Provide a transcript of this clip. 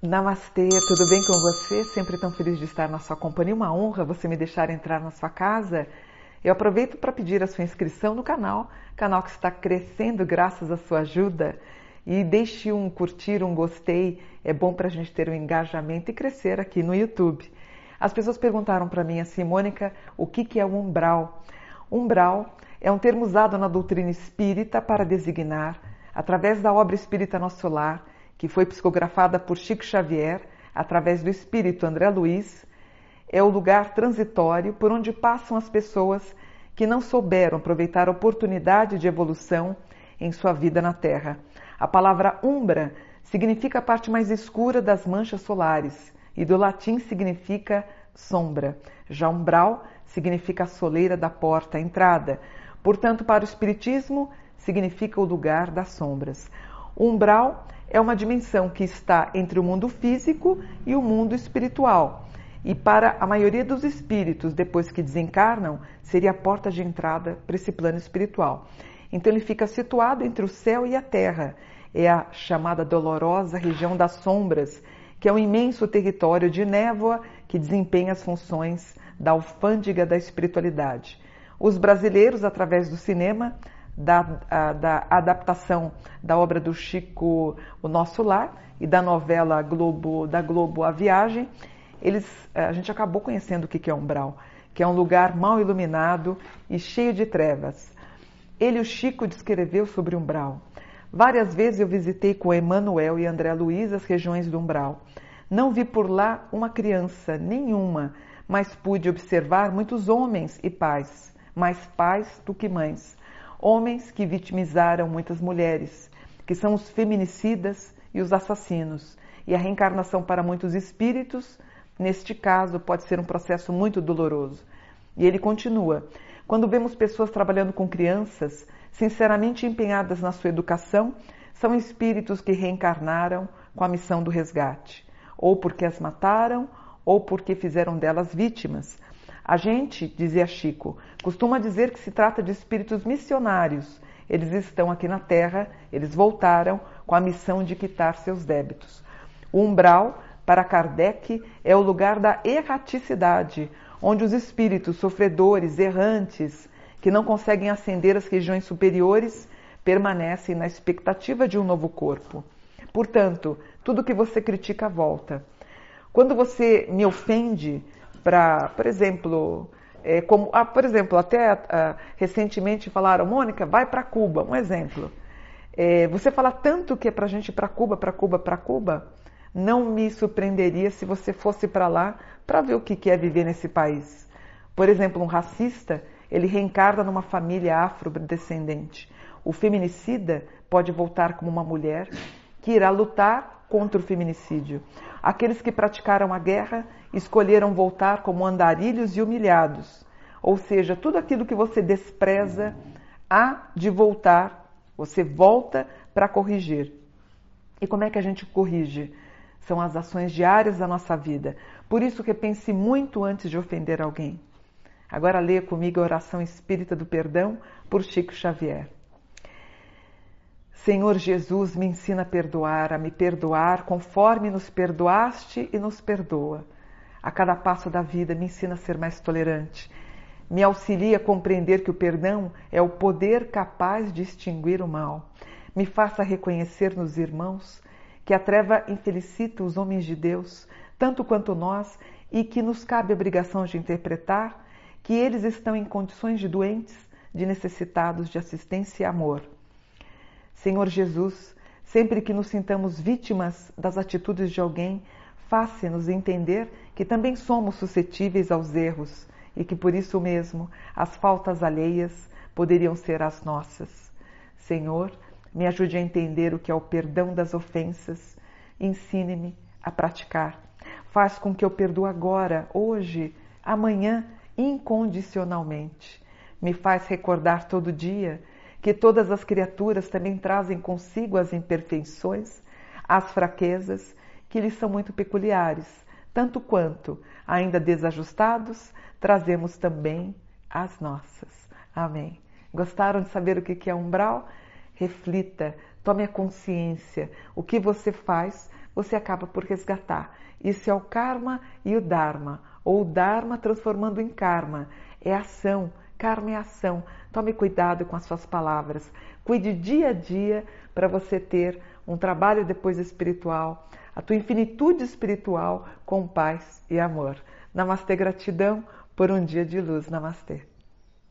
Namastê, tudo bem com você? Sempre tão feliz de estar na sua companhia. Uma honra você me deixar entrar na sua casa. Eu aproveito para pedir a sua inscrição no canal, canal que está crescendo graças à sua ajuda. E deixe um curtir, um gostei, é bom para a gente ter um engajamento e crescer aqui no YouTube. As pessoas perguntaram para mim assim, Mônica, o que, que é o umbral? Umbral é um termo usado na doutrina espírita para designar, através da obra Espírita Nosso Lar, que foi psicografada por Chico Xavier através do espírito André Luiz, é o lugar transitório por onde passam as pessoas que não souberam aproveitar a oportunidade de evolução em sua vida na Terra. A palavra umbra significa a parte mais escura das manchas solares e do latim significa sombra. Já umbral significa a soleira da porta, a entrada. Portanto, para o Espiritismo, significa o lugar das sombras. Umbral é uma dimensão que está entre o mundo físico e o mundo espiritual. E para a maioria dos espíritos, depois que desencarnam, seria a porta de entrada para esse plano espiritual. Então ele fica situado entre o céu e a terra. É a chamada dolorosa região das sombras, que é um imenso território de névoa que desempenha as funções da alfândega da espiritualidade. Os brasileiros, através do cinema, da, a, da adaptação da obra do Chico O Nosso Lar e da novela Globo da Globo A Viagem, eles, eh, a gente acabou conhecendo o que é umbral, que é um lugar mal iluminado e cheio de trevas. Ele, o Chico, descreveu sobre umbral. Várias vezes eu visitei com Emanuel e André Luiz as regiões do umbral. Não vi por lá uma criança, nenhuma, mas pude observar muitos homens e pais, mais pais do que mães homens que vitimizaram muitas mulheres, que são os feminicidas e os assassinos. E a reencarnação para muitos espíritos, neste caso, pode ser um processo muito doloroso. E ele continua: quando vemos pessoas trabalhando com crianças, sinceramente empenhadas na sua educação, são espíritos que reencarnaram com a missão do resgate, ou porque as mataram, ou porque fizeram delas vítimas, a gente, dizia Chico, costuma dizer que se trata de espíritos missionários. Eles estão aqui na Terra, eles voltaram com a missão de quitar seus débitos. O umbral, para Kardec, é o lugar da erraticidade, onde os espíritos sofredores, errantes, que não conseguem ascender às regiões superiores, permanecem na expectativa de um novo corpo. Portanto, tudo que você critica volta. Quando você me ofende, para, por exemplo, é, como, ah, por exemplo, até ah, recentemente falaram, Mônica, vai para Cuba, um exemplo. É, você fala tanto que é para gente ir para Cuba, para Cuba, para Cuba, não me surpreenderia se você fosse para lá para ver o que é viver nesse país. Por exemplo, um racista, ele reencarna numa família afrodescendente. O feminicida pode voltar como uma mulher que irá lutar contra o feminicídio. Aqueles que praticaram a guerra escolheram voltar como andarilhos e humilhados. Ou seja, tudo aquilo que você despreza há de voltar, você volta para corrigir. E como é que a gente corrige? São as ações diárias da nossa vida. Por isso, repense muito antes de ofender alguém. Agora leia comigo a oração espírita do perdão por Chico Xavier. Senhor Jesus, me ensina a perdoar, a me perdoar conforme nos perdoaste e nos perdoa. A cada passo da vida, me ensina a ser mais tolerante. Me auxilia a compreender que o perdão é o poder capaz de extinguir o mal. Me faça reconhecer nos irmãos que a treva infelicita os homens de Deus, tanto quanto nós, e que nos cabe a obrigação de interpretar que eles estão em condições de doentes, de necessitados de assistência e amor. Senhor Jesus, sempre que nos sintamos vítimas das atitudes de alguém, faça-nos entender que também somos suscetíveis aos erros e que por isso mesmo as faltas alheias poderiam ser as nossas. Senhor, me ajude a entender o que é o perdão das ofensas, ensine-me a praticar. Faz com que eu perdoo agora, hoje, amanhã, incondicionalmente. Me faz recordar todo dia que todas as criaturas também trazem consigo as imperfeições, as fraquezas, que lhes são muito peculiares, tanto quanto, ainda desajustados, trazemos também as nossas. Amém. Gostaram de saber o que é umbral? Reflita, tome a consciência. O que você faz, você acaba por resgatar. Isso é o karma e o dharma, ou o dharma transformando em karma. É ação, karma é ação. Tome cuidado com as suas palavras. Cuide dia a dia para você ter um trabalho depois espiritual, a tua infinitude espiritual com paz e amor. Namastê, gratidão por um dia de luz. Namastê.